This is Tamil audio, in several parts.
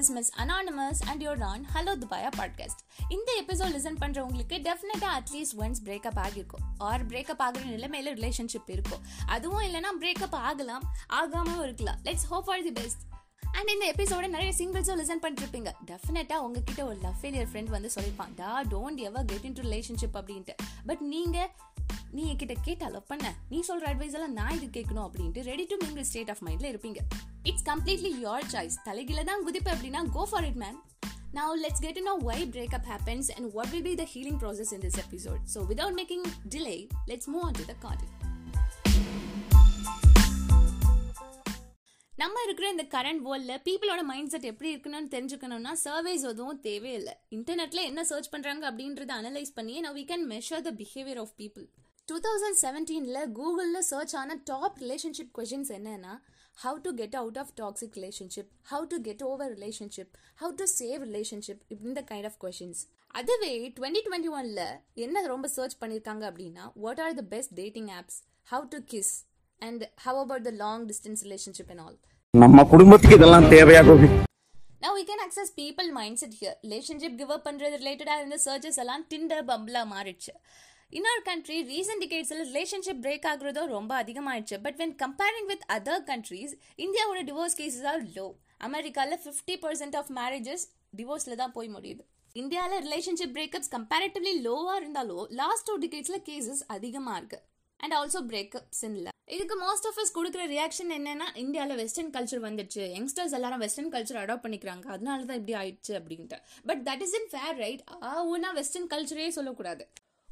Is miss anonymous and your நான் ஹலோ துபாயா பாட்காஸ்ட் இந்த எபிசோட் லிசன் பண்றவங்களுக்கு டெஃபினட்டா அட்லீஸ்ட் ஒன்ஸ் பிரேக்கப் ஆகிருக்கும். ஆர் பிரேக்கப் ஆகிற நிலைமையில ரிலேஷன்ஷிப் இருக்கும். அதுவும் இல்லைனா பிரேக்கப் ஆகலாம் ஆகாமலும் இருக்கலாம். Let's hope for the best and இந்த எபிசோட நிறைய சிங்கிள்ஸும் லிசன் பண்ணிருப்பீங்க. டெஃபினட்டா உங்ககிட்ட ஒரு லவ் ஃபெயிலியர் ஃப்ரெண்ட் வந்து சொல்லியிருப்பான். டா don't ever get into relationship அப்படின்ட்டு. பட் நீங்கள் நீ என்கிட்ட கேட்டா லவ் பண்ண நீ சொல்ற அட்வைஸ் எல்லாம் நான் இது கேட்கணும் அப்படின்ட்டு ready to mingle state of மைண்ட்ல இருப்பீங்க. இட்ஸ் கம்ப்ளீட்லி யோர் சாய்ஸ் தலைகில தான் குதிப்பு அப்படின்னா go for it man Now let's get to know why breakup happens and what will be the healing process in this episode. So without making delay, let's move on to the content. நம்ம இருக்கிற இந்த கரண்ட் வேர்ல்டில் பீப்புளோட மைண்ட் செட் எப்படி இருக்குன்னு தெரிஞ்சுக்கணும்னா சர்வேஸ் எதுவும் தேவையில்லை. இன்டர்நெட்டில் என்ன சர்ச் பண்ணுறாங்க அப்படின்றத அனலைஸ் பண்ணி நான் we can measure the behaviour of people two thousand செவன்டீனில் கூகுளில் சர்ச் ஆன டாப் ரிலேஷன்ஷிப் கொஷின்ஸ் என்னன்னா how to get out of toxic relationship how to get over relationship how to save relationship இந்த கைண்ட் ஆஃப் கொஷின்ஸ் அதுவே டுவெண்ட்டி டுவெண்ட்டி ஒன்ல என்ன ரொம்ப சர்ச் பண்ணியிருக்காங்க அப்படின்னா what are the best dating apps how to kiss and how about the long distance relationship and all நம்ம குடும்பத்துக்கு இதெல்லாம் தேவையா Gopi? Now we can access people mindset here. Relationship give up பண்றது ரிலேட்டடா இருந்த சர்ச்சஸ் எல்லாம் டிண்டர் பப்ளா மாறிடுச்சு. இன்னொரு கண்ட்ரி ரீசன்ட் டிகேட்ஸில் ரிலேஷன்ஷிப் பிரேக் ஆகுறதோ ரொம்ப அதிகமாயிடுச்சு. But when comparing with other countries இந்தியாவோட டிவோர்ஸ் கேசஸ் ஆர் லோ அமெரிக்காவில் ஃபிஃப்டி பர்சன்ட் ஆஃப் மேரேஜஸ் டிவோர்ஸில் தான் போய் முடியுது. இந்தியாவில் ரிலேஷன்ஷிப் பிரேக்கப்ஸ் கம்பேரிட்டிவ்லி லோவாக இருந்தாலும் லாஸ்ட் டூ டிகேட்ஸில் கேசஸ் அதிகமாக இருக்கு. அண்ட் ஆல்சோ பிரேக்கப்ஸ் இல்லை இதுக்கு மோஸ்ட் ஆஃப் அஸ் கொடுக்குற ரியாக்ஷன் என்னன்னா இந்தியாவில் வெஸ்டர்ன் கல்ச்சர் வந்துடுச்சு. யங்ஸ்டர்ஸ் எல்லாரும் வெஸ்டர்ன் கல்ச்சர் அடாப்ட் பண்ணிக்கிறாங்க. அதனால தான் இப்படி ஆயிடுச்சு அப்படின்ட்டு. But that is unfair right ஆ ஆவுனா வெஸ்டர்ன் கல்ச்சரே சொல்லக்கூடாது.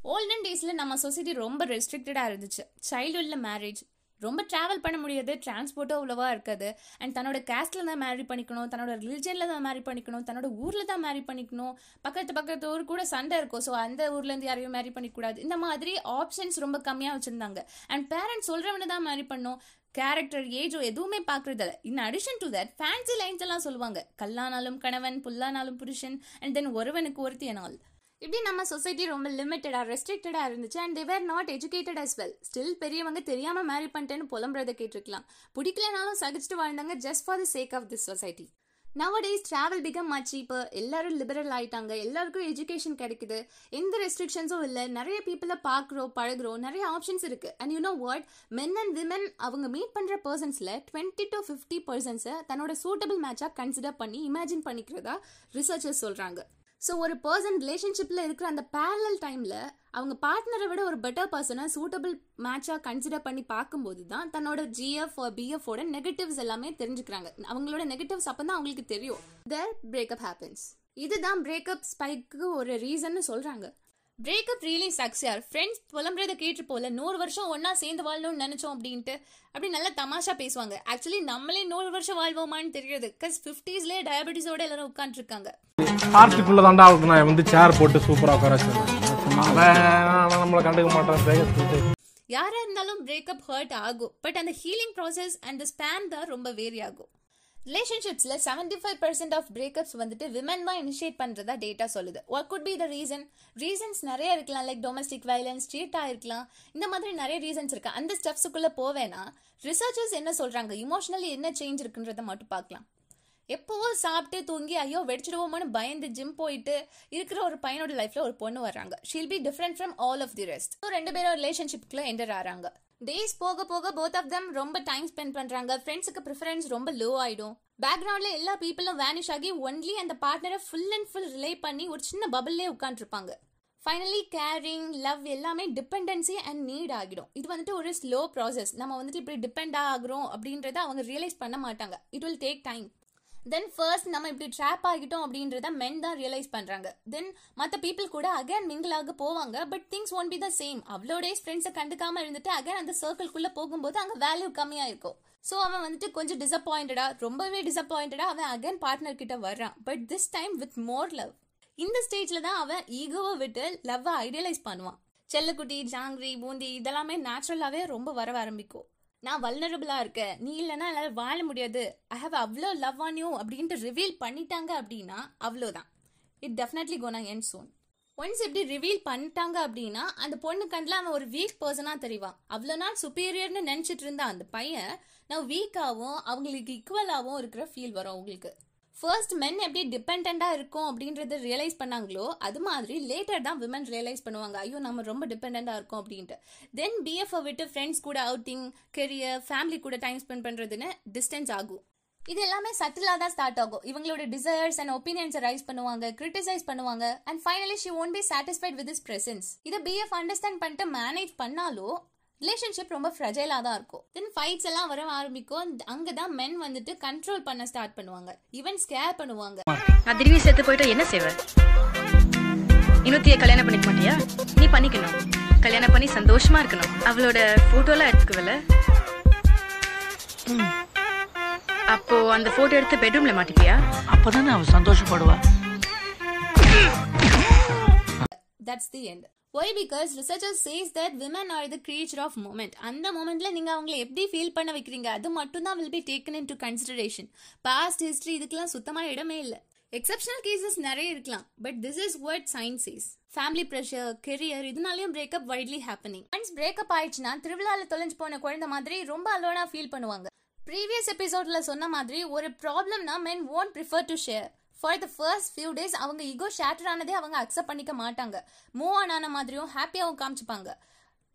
ஓல்டன் டேஸில் நம்ம சொசைட்டி ரொம்ப ரெஸ்ட்ரிக்டடாக இருந்துச்சு. சைல்டுஹுட்டில் மேரேஜ் ரொம்ப ட்ராவல் பண்ண முடியாது. டிரான்ஸ்போர்ட்டும் அவ்வளோவா இருக்காது. அண்ட் தன்னோட கேஸ்டில் தான் மேரி பண்ணிக்கணும். தன்னோட ரிலிஜனில் தான் மேரி பண்ணிக்கணும். தன்னோட ஊரில் தான் மேரி பண்ணிக்கணும். பக்கத்து பக்கத்து ஊர் கூட சண்டை இருக்கும். ஸோ அந்த ஊர்லேருந்து யாரையும் மேரி பண்ணிக்கூடாது இந்த மாதிரி ஆப்ஷன்ஸ் ரொம்ப கம்மியாக வச்சுருந்தாங்க. அண்ட் பேரண்ட்ஸ் சொல்கிறவனை தான் மேரி பண்ணும். கேரக்டர் ஏஜோ எதுவுமே பார்க்கறதில்ல. In addition to that fancy lines எல்லாம் சொல்லுவாங்க. கல்லானாலும் கணவன் புல்லானாலும் புருஷன் அண்ட் தென் ஒருவனுக்கு ஒருத்தி என் ஆல் இப்படி நம்ம சொசைட்டி ரொம்ப லிமிட்டடா ரெஸ்ட்ரிக்டடா இருந்துச்சு and they were not educated as well still பெரியவங்க தெரியாம மேரி பண்ணிட்டேன்னு புலம்புறதை கேட்டிருக்கலாம். பிடிக்கலனாலும் சகிச்சுட்டு வாழ்ந்தாங்க just for the sake of this society nowadays travel become much cheaper எல்லாரும் லிபரல் ஆயிட்டாங்க. எல்லாருக்கும் எஜுகேஷன் கிடைக்குது. எந்த ரெஸ்ட்ரிக்ஷன்ஸும் இல்லை. நிறைய பீப்புளை பார்க்குறோம் பழகுறோம். நிறைய ஆப்ஷன்ஸ் இருக்கு. And you know what men and women அவங்க மீட் பண்ணுற பர்சன்ஸில் டுவெண்ட்டி டு ஃபிஃப்டி பர்சன்ஸை தன்னோட சூட்டபிள் மேட்சாக கன்சிடர் பண்ணி இமேஜின் பண்ணிக்கிறதா ரிசர்ச்சர்ஸ் சொல்கிறாங்க ஸோ ஒரு பர்சன் ரிலேஷன்ஷிப்பில் இருக்கிற அந்த பேரலல் டைமில் அவங்க பார்ட்னரை விட ஒரு பெட்டர் பர்சனை சூட்டபிள் மேட்சாக கன்சிடர் பண்ணி பார்க்கும்போது தான் தன்னோட ஜிஎஃப் பிஎஃபோட நெகட்டிவ்ஸ் எல்லாமே தெரிஞ்சுக்கிறாங்க. அவங்களோட நெகட்டிவ்ஸ் அப்போ தான் அவங்களுக்கு தெரியும். தேர் பிரேக்கப் ஹேப்பன்ஸ் இதுதான் பிரேக்கப் ஸ்பைக்கு ஒரு ரீசன்னு சொல்கிறாங்க பிரேக்கப் ரியலி சக்ஸ் யார் ஃப்ரெண்ட்ஸ் புலம்புறத கேட்டு போல நூறு வருஷம் ஒன்னா சேர்ந்து வாழணும்னு நினைச்சோம் அப்படின்ட்டு அப்படி நல்லா தமாஷா பேசுவாங்க. ஆக்சுவலி நம்மளே நூறு வருஷம் வாழ்வோமான்னு தெரியாது பிகாஸ் ஃபிஃப்டிஸ்லேயே டயபெட்டிஸோட எல்லாரும் உட்காந்துருக்காங்க ஹார்ட்டுக்குள்ள தாண்டா அவருக்கு நான் வந்து சேர் போட்டு சூப்பரா உட்கார வச்சிருந்தேன். அவன் அவன் நம்மளை கண்டுக்க மாட்டான். பிரேக்கப் யாரா இருந்தாலும் பிரேக்கப் ஹர்ட் ஆகும். பட் அந்த ஹீலிங் ப்ராசஸ் அண்ட் ஸ்பேன் தான் ரொம்ப வேரி ஆகும் ரிலேஷன்ஷிப்ஸில் seventy five percent of breakups வந்துட்டு விமன் தான் இனிஷியேட் பண்ணுறதா டேட்டா சொல்லுது. What could be the reason reasons நிறைய இருக்கலாம். லைக் டொமஸ்டிக் வயலன்ஸ் ஸ்ட்ரீட்டாக இருக்கலாம் இந்த மாதிரி நிறைய ரீசன்ஸ் இருக்கு. அந்த ஸ்டெப்ஸுக்குள்ளே போவேன்னா ரிசர்ச்சர்ஸ் என்ன சொல்கிறாங்க இமோஷனலி என்ன சேஞ்ச் இருக்குன்றதை மட்டும் பார்க்கலாம். எப்போவோ சாப்பிட்டு தூங்கி ஐயோ வெடிச்சிடுவோமோன்னு பயந்து ஜிம் போயிட்டு இருக்கிற ஒரு பையனோட லைஃப்ல ஒரு பொண்ணு வர்றாங்க. She'll be different from all of the rest so ரெண்டு பேரும் ரிலேஷன்ஷிப்குள்ள என்டர் ஆறாங்க. டேஸ் போக போக போத் ஆஃப் தம் ரொம்ப டைம் ஸ்பெண்ட் பண்றாங்க. ஃப்ரெண்ட்ஸுக்கு ப்ரிஃபரன்ஸ் ரொம்ப லோ ஆயிடும். பேக்ரவுண்ட்ல எல்லா பீப்புளும் வேனிஷ் ஆகி ஒன்லி அந்த பார்ட்னரை ஃபுல் அண்ட் ஃபுல் ரிலே பண்ணி ஒரு சின்ன பபிள்லேயே உட்காந்துருப்பாங்க ஃபைனலி கேரிங் லவ் எல்லாமே டிபெண்டன்சி அண்ட் நீட் ஆகிடும். இது வந்துட்டு ஒரு ஸ்லோ ப்ராசஸ் நம்ம வந்துட்டு இப்படி டிபெண்ட் ஆகிறோம் அப்படின்றத அவங்க ரியலைஸ் பண்ண மாட்டாங்க. It will take time then first நம்ம இப்படி ட்ராப் ஆகிட்டோம் அப்படின்றத மென் தான் ரியலைஸ் பண்றாங்க. தென் மற்ற பீப்புள் கூட அகைன் மிங்கிள் ஆக போவாங்க but things won't be the same அவ்வளோ டேஸ் ஃப்ரெண்ட்ஸை கண்டுக்காம இருந்துட்டு அகைன் அந்த சர்க்கிள்குள்ள போகும்போது அங்கே வேல்யூ கம்மியா இருக்கும் ஸோ அவன் வந்துட்டு கொஞ்சம் டிசப்பாயிண்டடா ரொம்பவே டிசப்பாயிண்டடா அவன் அகைன் பார்ட்னர் கிட்ட வர்றான். But this time with more love இந்த ஸ்டேஜில் தான் அவன் ஈகோவை விட்டு லவ்வை ஐடியலைஸ் பண்ணுவான். செல்லக்குட்டி ஜாங்கிரி பூந்தி இதெல்லாமே நேச்சுரலாகவே ரொம்ப வர ஆரம்பிக்கும். நான் வல்னரபிளாக இருக்கேன். நீ இல்லைன்னா என்னால் வாழ முடியாது. ஐ ஹாவ் அவ்வளோ லவ் ஆன் யூ அப்படின்ட்டு ரிவீல் பண்ணிட்டாங்க அப்படின்னா அவ்வளோதான் it definitely gonna end soon once இப்படி ரிவீல் பண்ணிட்டாங்க அப்படின்னா அந்த பொண்ணு கண்டில் அவன் ஒரு வீக் பர்சனாக தெரிவான். அவ்வளோ நாள் சுப்பீரியர்னு நினச்சிட்டு இருந்தான் அந்த பையன். நான் வீக்காகவும் அவங்களுக்கு ஈக்குவலாகவும் இருக்கிற ஃபீல் வரும் உங்களுக்கு ஃபர்ஸ்ட் மென் எப்படி டிபெண்ட்டாக இருக்கும் அப்படின்றத ரியலைஸ் பண்ணாங்களோ அது மாதிரி லேட்டர் தான் விமன் ரியலைஸ் பண்ணுவாங்க. ஐயோ நம்ம ரொம்ப டிபெண்ட்டாக இருக்கோம் அப்படின்ட்டு. தென் பிஎஃப்ஐ விட்டு ஃப்ரெண்ட்ஸ் கூட அவுட்டிங் கெரியர் ஃபேமிலி கூட டைம் ஸ்பெண்ட் பண்ணுறதுன்னு டிஸ்டன்ஸ் ஆகும். இது எல்லாமே சட்டிலாக தான் ஸ்டார்ட் ஆகும். இவங்களோட டிசைர்ஸ் அண்ட் ஒப்பீனியன்ஸை ரைஸ் பண்ணுவாங்க கிரிட்டிசைஸ் பண்ணுவாங்க and finally she won't be satisfied with his presence இதை பிஎஃப் அண்டர்ஸ்டாண்ட் பண்ணிட்டு மேனேஜ் பண்ணாலும் ரிலேஷன்ஷிப் ரொம்ப ஃப்ரெஜைலாக தான் இருக்கும். தென் ஃபைட்ஸ் எல்லாம் வர ஆரம்பிக்கும். அங்கே தான் மென் வந்துட்டு கண்ட்ரோல் பண்ண ஸ்டார்ட் பண்ணுவாங்க. ஈவன் ஸ்கேர் பண்ணுவாங்க. நான் திரும்பி செத்து போயிட்டா என்ன செய்வ? இன்னொத்திய கல்யாணம் பண்ணிக்க மாட்டியா? நீ பண்ணிக்கணும். கல்யாணம் பண்ணி சந்தோஷமா இருக்கணும். அவளோட போட்டோலாம் எடுத்துக்குவல. அப்போ அந்த போட்டோ எடுத்து பெட்ரூம்ல மாட்டிப்பியா? அப்பதானே அவ சந்தோஷப்படுவா. That's the end why because researcher says that women are the creature of moment அந்த மூமெண்ட்ல நீங்க அவங்கள எப்படி ஃபீல் பண்ண வைக்கிறீங்க அது மட்டும் தான் will be taken into consideration past history இதுக்கெல்லாம் சுத்தமாக இடமே இல்லை. எக்ஸப்ஷனல் கேசஸ் நிறைய இருக்கலாம் but this is what science is family pressure career இதனாலயும் breakup widely happening once breakup ஆயிடுச்சுன்னா திருவிழால தொலைஞ்சு போன குழந்தை மாதிரி ரொம்ப அலோனா ஃபீல் பண்ணுவாங்க. ப்ரீவியஸ் எபிசோட்ல சொன்ன மாதிரி ஒரு ப்ராப்ளம்னா men won't prefer to share for the first few days அவங்க ஈகோ ஷேட்டர் ஆனதே அவங்க அக்செப்ட் பண்ணிக்க மாட்டாங்க. மூவ் ஆன் ஆன மாதிரியும் ஹாப்பியாகவும் காமிச்சுப்பாங்க.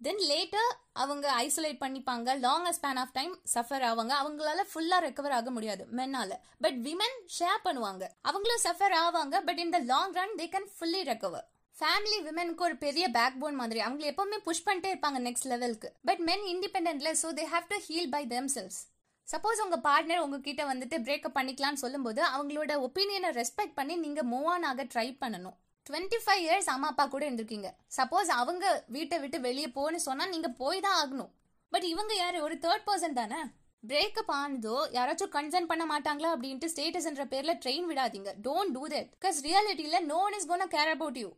தென் லேட்டர் அவங்க ஐசோலேட் பண்ணிப்பாங்க. Long span of time suffer ஆவாங்க. அவங்களால ஃபுல்லா ரெக்கவர் ஆக முடியாது மென்னால பட் விமன் ஷேர் பண்ணுவாங்க. அவங்களும் சஃபர் ஆவாங்க but in the long run they can fully recover family விமனுக்கு ஒரு பெரிய பேக் போன் மாதிரி. அவங்க எப்பவுமே புஷ் பண்ணிட்டே இருப்பாங்க நெக்ஸ்ட் லெவலுக்கு but men இண்டிபெண்டன்ட்ல so they have to heal by themselves suppose உங்க பார்ட்னர் உங்ககிட்ட வந்துட்டு பிரேக்கப் பண்ணிக்கலாம்னு சொல்லும்போது அவங்களோட ஒப்பீனியனை ரெஸ்பெக்ட் பண்ணி நீங்க மூவ் ஆன் ஆக ட்ரை பண்ணணும். டுவெண்ட்டி ஃபைவ் இயர்ஸ் அம்மா அப்பா கூட இருந்திருக்கீங்க. சப்போஸ் அவங்க வீட்டை விட்டு வெளியே போன்னு சொன்னா நீங்க போய் தான் ஆகணும். பட் இவங்க யாரு? ஒரு தேர்ட் பர்சன் தானே? பிரேக்கப் ஆனதோ யாராச்சும் கன்சர்ன் பண்ண மாட்டாங்களா அப்படின்ட்டு ஸ்டேட்டஸ்ன்ற பேர்ல ட்ரெயின் விடாதீங்க. Don't do that because ரியாலிட்டியில no one is gonna care about you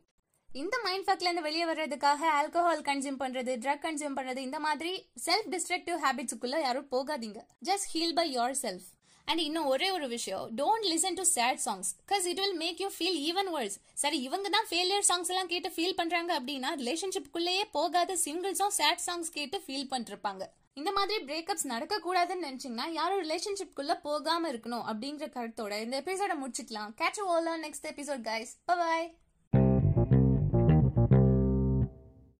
இந்த மைண்ட் ஃபேக்ல இருந்து வெளியே வர்றதுக்காக ஆல்கஹால் கன்சியூம் பண்றது ட்ரக் கன்சியூம் பண்றது இந்த மாதிரி செல்ஃப் டிஸ்ட்ரக்டிவ் ஹேபிட்ஸுக்குள்ள யாரும் போகாதீங்க. Just heal by yourself and இன்னும் ஒரே ஒரு விஷயம் don't listen to sad songs because it will make you feel even worse சரி இவங்க தான் ஃபெயிலியர் சாங்ஸ் எல்லாம் கேட்டு ஃபீல் பண்றாங்க அப்படின்னா ரிலேஷன்ஷிப்குள்ளேயே போகாத சிங்கிள்ஸும் சேட் சாங்ஸ் கேட்டு ஃபீல் பண்ணிருப்பாங்க இந்த மாதிரி பிரேக்கப்ஸ் நடக்க கூடாதுன்னு நினைச்சீங்கன்னா யாரும் ரிலேஷன்ஷிப்குள்ள போகாம இருக்கணும் அப்படிங்கிற கருத்தோட இந்த எபிசோட முடிச்சுக்கலாம். கேட்ச் ஓலா நெக்ஸ்ட் எபிசோட் கைஸ் பாய்